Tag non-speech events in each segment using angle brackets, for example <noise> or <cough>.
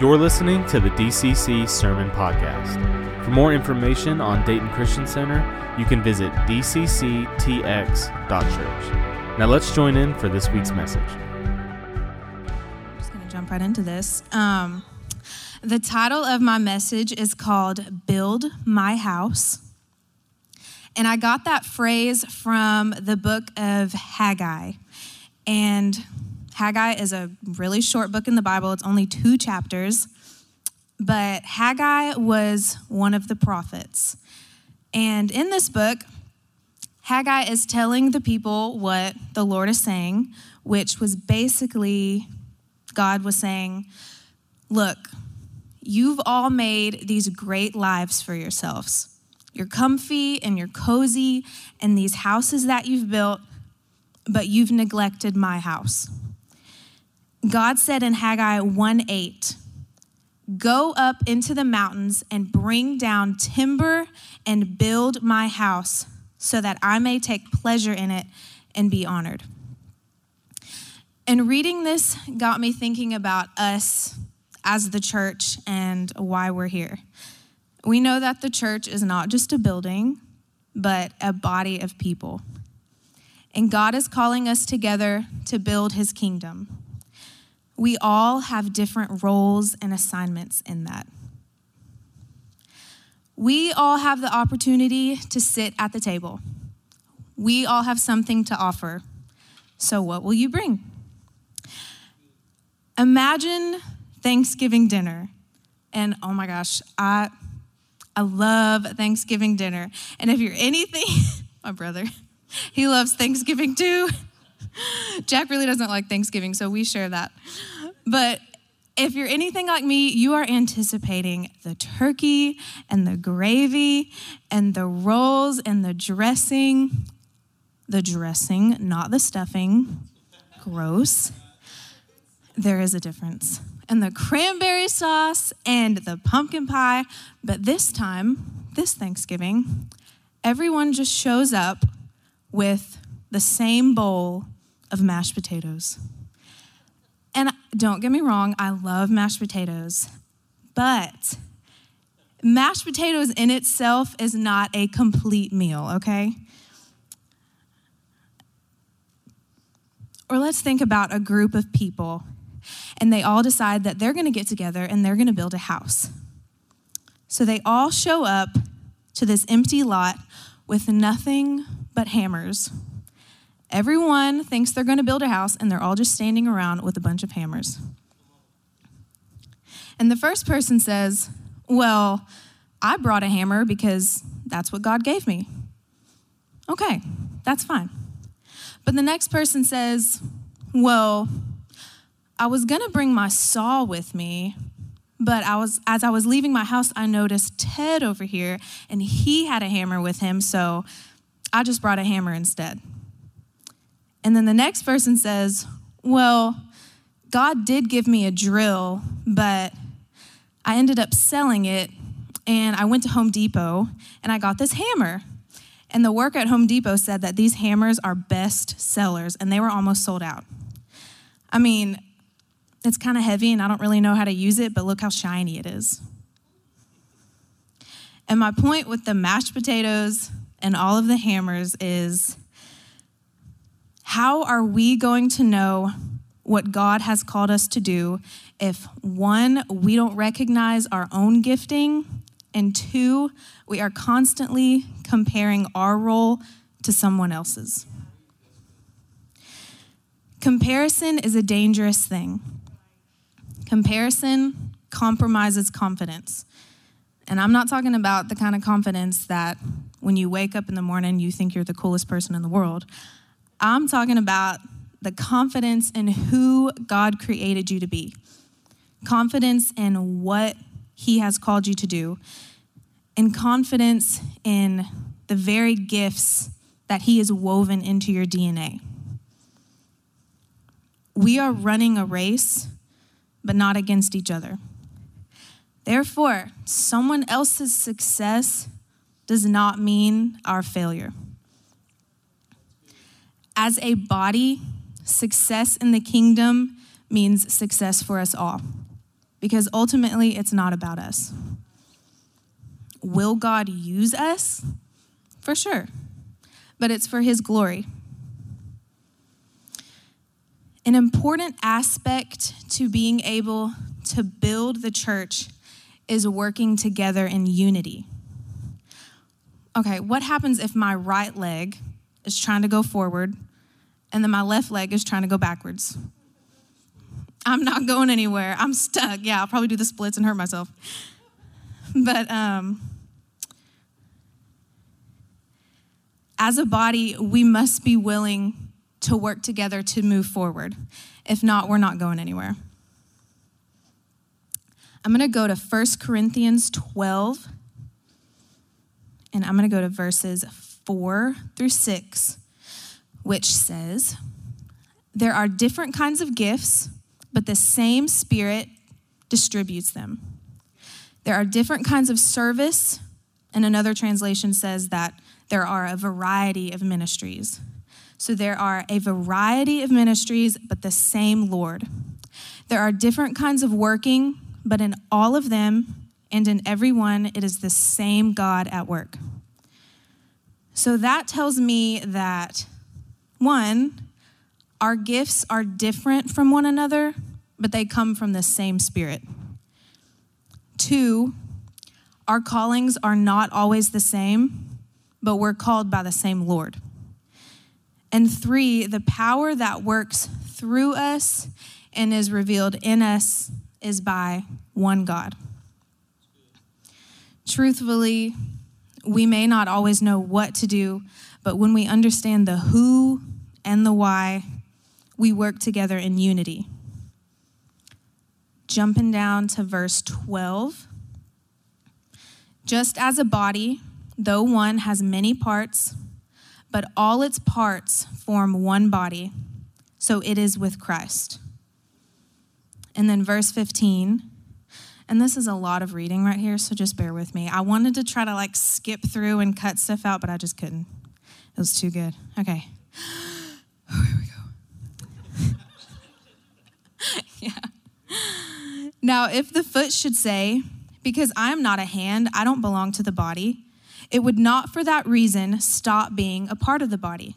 You're listening to the DCC Sermon Podcast. For more information on Dayton Christian Center, you can visit dcctx.church. Now let's join in for this week's message. I'm just going to jump right into this. Um, the title of my message is called Build My House. And I got that phrase from the book of Haggai. And Haggai is a really short book in the Bible, it's only two chapters. But Haggai was one of the prophets. And in this book, Haggai is telling the people what the Lord is saying, which was basically God was saying, Look, you've all made these great lives for yourselves. You're comfy and you're cozy, and these houses that you've built, but you've neglected my house. God said in Haggai 1 8, Go up into the mountains and bring down timber and build my house so that I may take pleasure in it and be honored. And reading this got me thinking about us as the church and why we're here. We know that the church is not just a building, but a body of people. And God is calling us together to build his kingdom. We all have different roles and assignments in that. We all have the opportunity to sit at the table. We all have something to offer. So, what will you bring? Imagine Thanksgiving dinner. And oh my gosh, I I love Thanksgiving dinner. And if you're anything, <laughs> my brother, he loves Thanksgiving too. Jack really doesn't like Thanksgiving, so we share that. But if you're anything like me, you are anticipating the turkey and the gravy and the rolls and the dressing. The dressing, not the stuffing. Gross. There is a difference. And the cranberry sauce and the pumpkin pie. But this time, this Thanksgiving, everyone just shows up with the same bowl of mashed potatoes. And don't get me wrong, I love mashed potatoes, but mashed potatoes in itself is not a complete meal, okay? Or let's think about a group of people and they all decide that they're gonna get together and they're gonna build a house. So they all show up to this empty lot with nothing but hammers Everyone thinks they're going to build a house, and they're all just standing around with a bunch of hammers. And the first person says, Well, I brought a hammer because that's what God gave me. Okay, that's fine. But the next person says, Well, I was going to bring my saw with me, but I was as I was leaving my house, I noticed Ted over here and he had a hammer with him, so I just brought a hammer instead. And then the next person says, Well, God did give me a drill, but I ended up selling it and I went to Home Depot and I got this hammer. And the worker at Home Depot said that these hammers are best sellers and they were almost sold out. I mean, it's kind of heavy and I don't really know how to use it, but look how shiny it is. And my point with the mashed potatoes and all of the hammers is how are we going to know what God has called us to do if one, we don't recognize our own gifting, and two, we are constantly comparing our role to someone else's? Comparison is a dangerous thing. Comparison compromises confidence. And I'm not talking about the kind of confidence that when you wake up in the morning, you think you're the coolest person in the world. I'm talking about the confidence in who God created you to be, confidence in what He has called you to do, and confidence in the very gifts that He has woven into your DNA. We are running a race, but not against each other. Therefore, someone else's success does not mean our failure. As a body, success in the kingdom means success for us all because ultimately it's not about us. Will God use us? For sure, but it's for His glory. An important aspect to being able to build the church is working together in unity. Okay, what happens if my right leg is trying to go forward and then my left leg is trying to go backwards? I'm not going anywhere. I'm stuck. Yeah, I'll probably do the splits and hurt myself. But um, as a body, we must be willing to work together to move forward. If not, we're not going anywhere. I'm going to go to 1 Corinthians 12, and I'm going to go to verses 4 through 6, which says, There are different kinds of gifts, but the same Spirit distributes them. There are different kinds of service, and another translation says that there are a variety of ministries. So there are a variety of ministries, but the same Lord. There are different kinds of working, but in all of them and in every one, it is the same God at work. So that tells me that one, our gifts are different from one another, but they come from the same Spirit. Two, our callings are not always the same, but we're called by the same Lord. And three, the power that works through us and is revealed in us is by one God. Truthfully, we may not always know what to do, but when we understand the who and the why, we work together in unity. Jumping down to verse 12. Just as a body, though one has many parts, but all its parts form one body. So it is with Christ. And then verse 15, and this is a lot of reading right here, so just bear with me. I wanted to try to like skip through and cut stuff out, but I just couldn't. It was too good. Okay. Oh, <gasps> here we go. <laughs> yeah. Now, if the foot should say, Because I am not a hand, I don't belong to the body, it would not for that reason stop being a part of the body.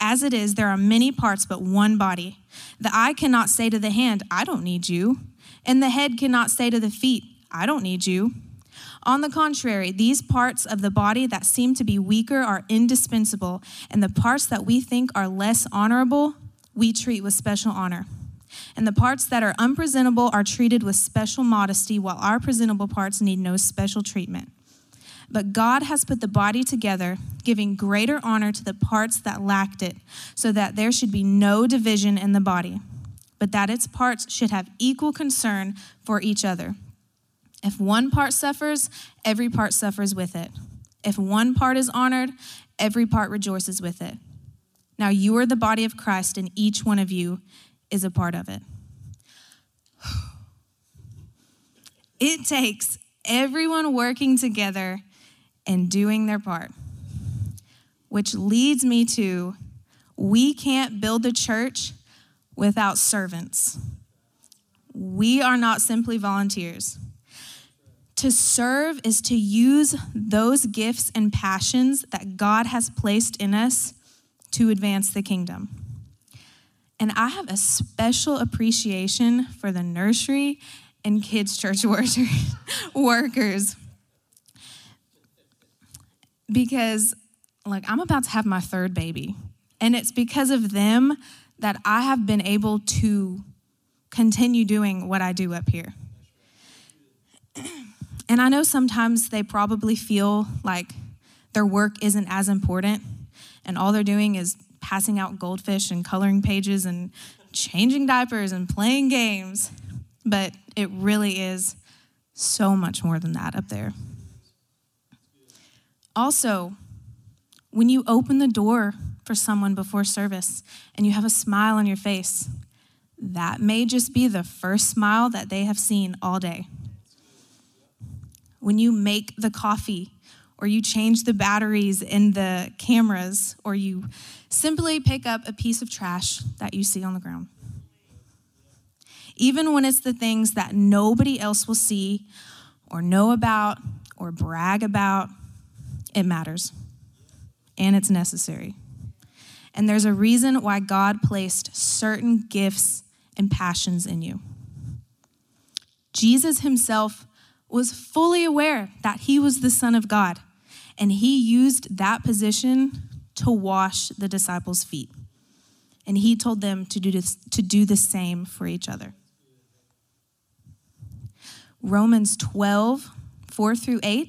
As it is, there are many parts, but one body. The eye cannot say to the hand, I don't need you. And the head cannot say to the feet, I don't need you. On the contrary, these parts of the body that seem to be weaker are indispensable, and the parts that we think are less honorable, we treat with special honor. And the parts that are unpresentable are treated with special modesty, while our presentable parts need no special treatment. But God has put the body together, giving greater honor to the parts that lacked it, so that there should be no division in the body, but that its parts should have equal concern for each other. If one part suffers, every part suffers with it. If one part is honored, every part rejoices with it. Now you are the body of Christ, and each one of you is a part of it. <sighs> It takes everyone working together and doing their part. Which leads me to we can't build a church without servants. We are not simply volunteers. To serve is to use those gifts and passions that God has placed in us to advance the kingdom. And I have a special appreciation for the nursery and kids' church <laughs> workers because like I'm about to have my third baby. And it's because of them that I have been able to continue doing what I do up here. <clears throat> And I know sometimes they probably feel like their work isn't as important and all they're doing is passing out goldfish and coloring pages and changing diapers and playing games. but it really is so much more than that up there. Also, when you open the door for someone before service and you have a smile on your face, that may just be the first smile that they have seen all day. When you make the coffee, or you change the batteries in the cameras, or you simply pick up a piece of trash that you see on the ground. Even when it's the things that nobody else will see, or know about, or brag about, it matters. And it's necessary. And there's a reason why God placed certain gifts and passions in you. Jesus himself was fully aware that he was the Son of God, and he used that position to wash the disciples' feet. And he told them to do, this, to do the same for each other. Romans 12, 4 through 8.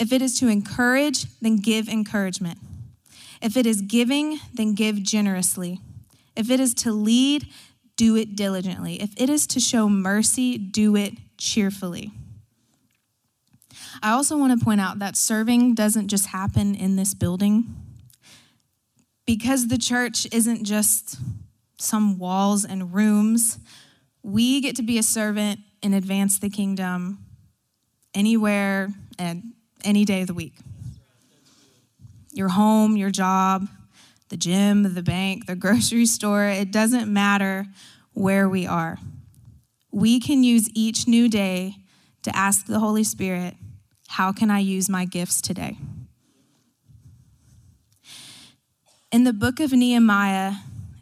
If it is to encourage, then give encouragement. If it is giving, then give generously. If it is to lead, do it diligently. If it is to show mercy, do it cheerfully. I also want to point out that serving doesn't just happen in this building. Because the church isn't just some walls and rooms, we get to be a servant and advance the kingdom anywhere and any day of the week. Your home, your job, the gym, the bank, the <laughs> grocery store, it doesn't matter where we are. We can use each new day to ask the Holy Spirit, How can I use my gifts today? In the book of Nehemiah,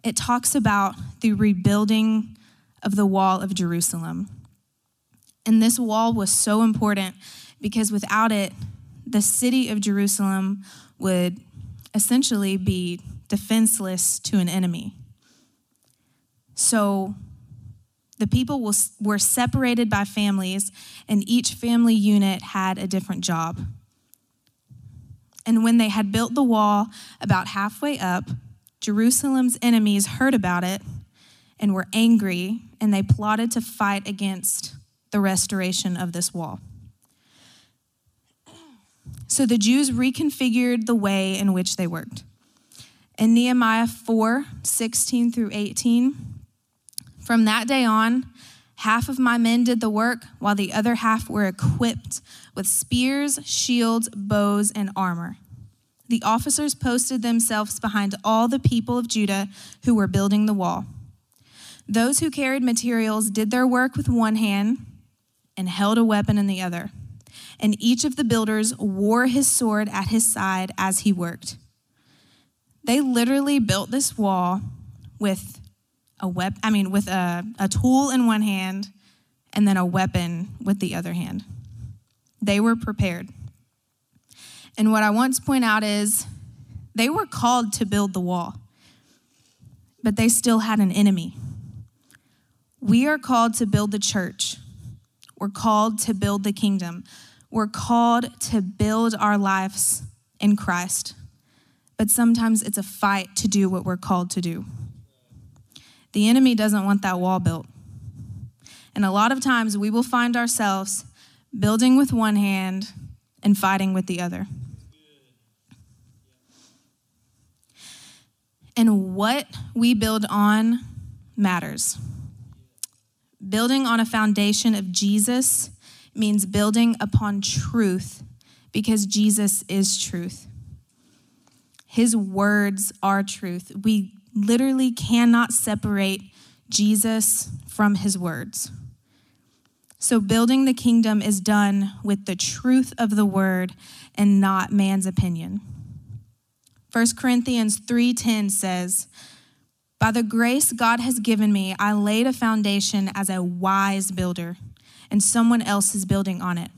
it talks about the rebuilding of the wall of Jerusalem. And this wall was so important because without it, the city of Jerusalem would essentially be defenseless to an enemy. So the people was, were separated by families, and each family unit had a different job. And when they had built the wall about halfway up, Jerusalem's enemies heard about it and were angry, and they plotted to fight against the restoration of this wall. So the Jews reconfigured the way in which they worked. In Nehemiah 4 16 through 18, from that day on, half of my men did the work, while the other half were equipped with spears, shields, bows, and armor. The officers posted themselves behind all the people of Judah who were building the wall. Those who carried materials did their work with one hand and held a weapon in the other and each of the builders wore his sword at his side as he worked. They literally built this wall with a wep- I mean with a, a tool in one hand and then a weapon with the other hand. They were prepared. And what I want to point out is they were called to build the wall, but they still had an enemy. We are called to build the church. We're called to build the kingdom. We're called to build our lives in Christ, but sometimes it's a fight to do what we're called to do. The enemy doesn't want that wall built. And a lot of times we will find ourselves building with one hand and fighting with the other. And what we build on matters. Building on a foundation of Jesus means building upon truth because Jesus is truth. His words are truth. We literally cannot separate Jesus from his words. So, building the kingdom is done with the truth of the word and not man's opinion. 1 Corinthians 3:10 says, "By the grace God has given me, I laid a foundation as a wise builder." And someone else is building on it.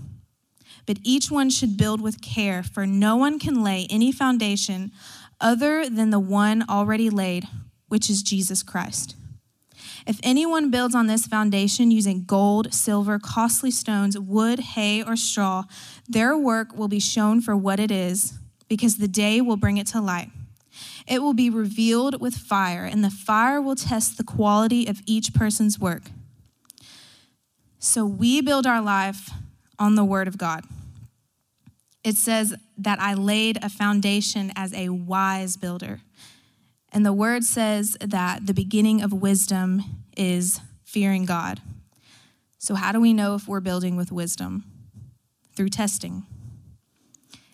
But each one should build with care, for no one can lay any foundation other than the one already laid, which is Jesus Christ. If anyone builds on this foundation using gold, silver, costly stones, wood, hay, or straw, their work will be shown for what it is, because the day will bring it to light. It will be revealed with fire, and the fire will test the quality of each person's work. So we build our life on the Word of God. It says that I laid a foundation as a wise builder. And the Word says that the beginning of wisdom is fearing God. So, how do we know if we're building with wisdom? Through testing.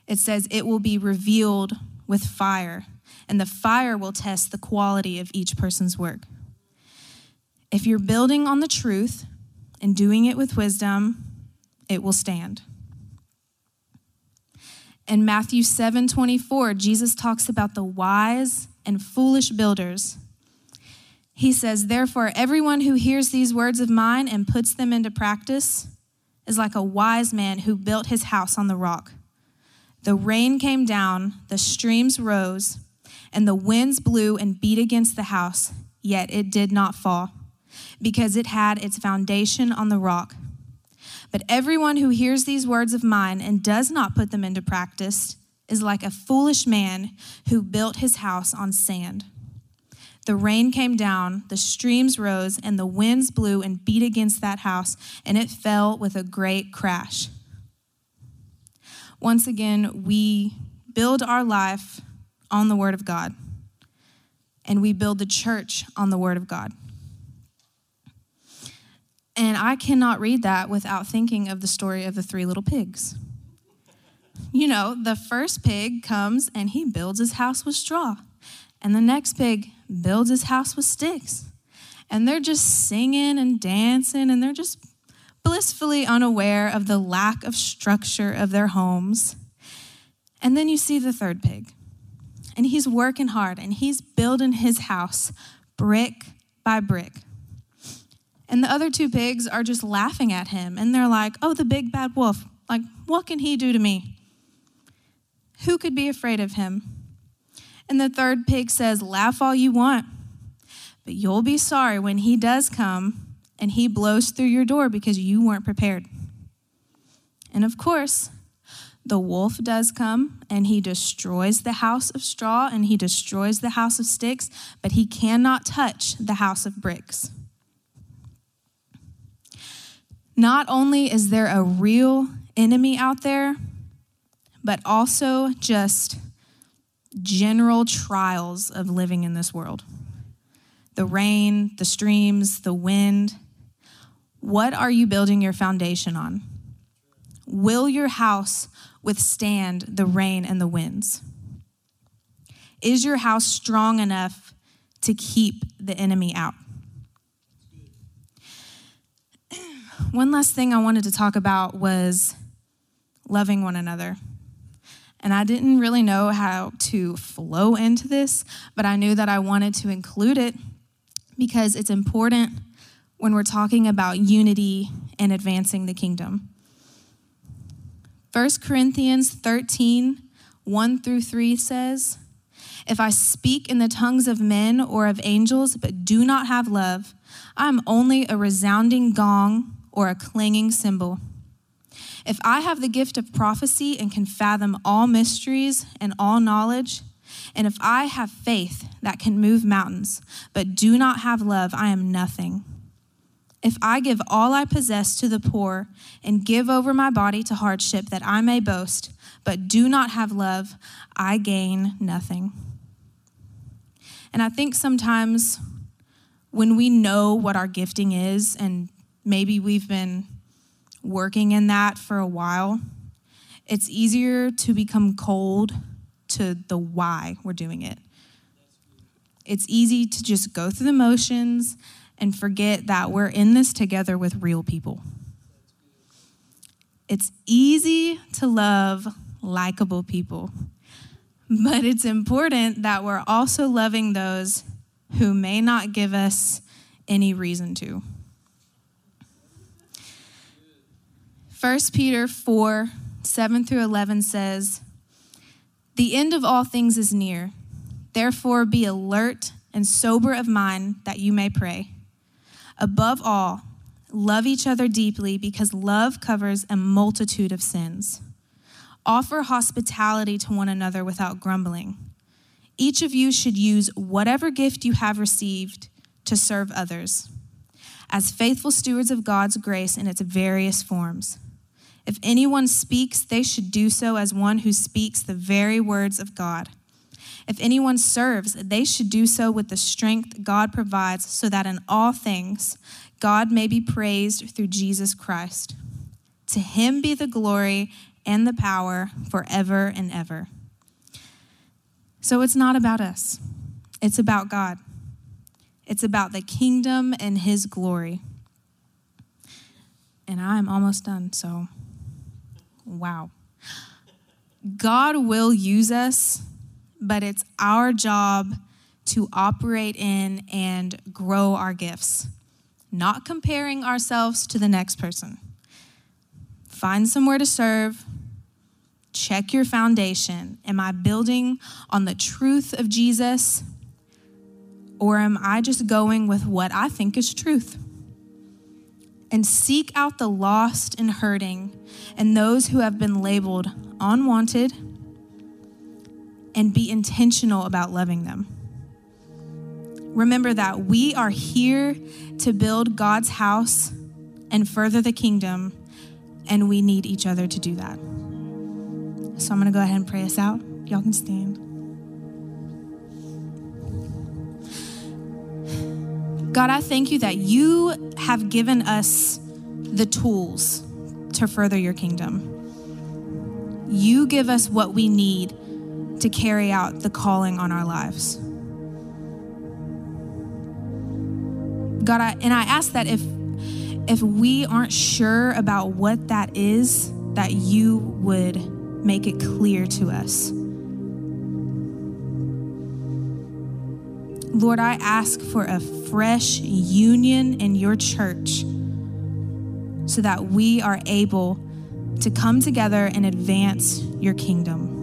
It says it will be revealed with fire, and the fire will test the quality of each person's work. If you're building on the truth, and doing it with wisdom, it will stand. In Matthew 7 24, Jesus talks about the wise and foolish builders. He says, Therefore, everyone who hears these words of mine and puts them into practice is like a wise man who built his house on the rock. The rain came down, the streams rose, and the winds blew and beat against the house, yet it did not fall because it had its foundation on the rock. But everyone who hears these words of mine and does not put them into practice is like a foolish man who built his house on sand. The rain came down, the streams rose, and the winds blew and beat against that house, and it fell with a great crash. Once again, we build our life on the Word of God, and we build the church on the Word of God. And I cannot read that without thinking of the story of the three little pigs. You know, the first pig comes and he builds his house with straw, and the next pig builds his house with sticks. And they're just singing and dancing, and they're just blissfully unaware of the lack of structure of their homes. And then you see the third pig, and he's working hard and he's building his house brick by brick. And the other two pigs are just laughing at him. And they're like, oh, the big bad wolf. Like, what can he do to me? Who could be afraid of him? And the third pig says, laugh all you want, but you'll be sorry when he does come and he blows through your door because you weren't prepared. And of course, the wolf does come and he destroys the house of straw and he destroys the house of sticks, but he cannot touch the house of bricks. Not only is there a real enemy out there, but also just general trials of living in this world the rain, the streams, the wind. What are you building your foundation on? Will your house withstand the rain and the winds? Is your house strong enough to keep the enemy out? One last thing I wanted to talk about was loving one another. And I didn't really know how to flow into this, but I knew that I wanted to include it because it's important when we're talking about unity and advancing the kingdom. 1 Corinthians 13, 1 through 3 says, If I speak in the tongues of men or of angels, but do not have love, I am only a resounding gong or a clanging cymbal. If I have the gift of prophecy and can fathom all mysteries and all knowledge, and if I have faith that can move mountains, but do not have love, I am nothing. If I give all I possess to the poor and give over my body to hardship that I may boast, but do not have love, I gain nothing. And I think sometimes when we know what our gifting is and maybe we've been working in that for a while, it's easier to become cold to the why we're doing it. It's easy to just go through the motions and forget that we're in this together with real people. It's easy to love likable people, but it's important that we're also loving those who may not give us any reason to. 1 Peter 4 7 through 11 says, The end of all things is near. Therefore, be alert and sober of mind that you may pray. Above all, love each other deeply because love covers a multitude of sins. Offer hospitality to one another without grumbling. Each of you should use whatever gift you have received to serve others as faithful stewards of God's grace in its various forms. If anyone speaks, they should do so as one who speaks the very words of God. If anyone serves, they should do so with the strength God provides, so that in all things God may be praised through Jesus Christ. To him be the glory and the power forever and ever. So it's not about us, it's about God. It's about the kingdom and his glory. And I'm almost done, so wow. God will use us, but it's our job to operate in and grow our gifts, not comparing ourselves to the next person. Find somewhere to serve. Check your foundation. Am I building on the truth of Jesus? Or am I just going with what I think is truth? And seek out the lost and hurting and those who have been labeled unwanted and be intentional about loving them. Remember that we are here to build God's house and further the kingdom, and we need each other to do that. So I'm going to go ahead and pray us out. Y'all can stand. God, I thank you that you have given us the tools to further your kingdom. You give us what we need to carry out the calling on our lives. God, I, and I ask that if if we aren't sure about what that is, that you would make it clear to us. Lord, I ask for a fresh union in your church so that we are able to come together and advance your kingdom.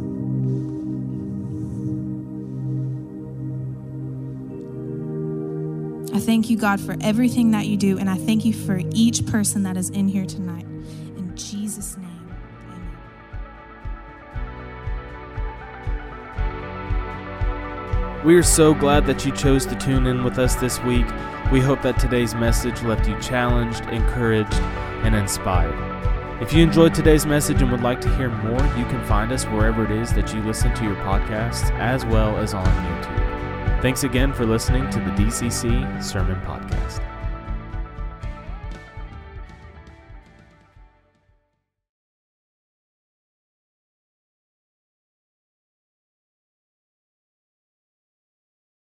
I thank you, God, for everything that you do, and I thank you for each person that is in here tonight. We are so glad that you chose to tune in with us this week. We hope that today's message left you challenged, encouraged, and inspired. If you enjoyed today's message and would like to hear more, you can find us wherever it is that you listen to your podcasts, as well as on YouTube. Thanks again for listening to the DCC Sermon Podcast.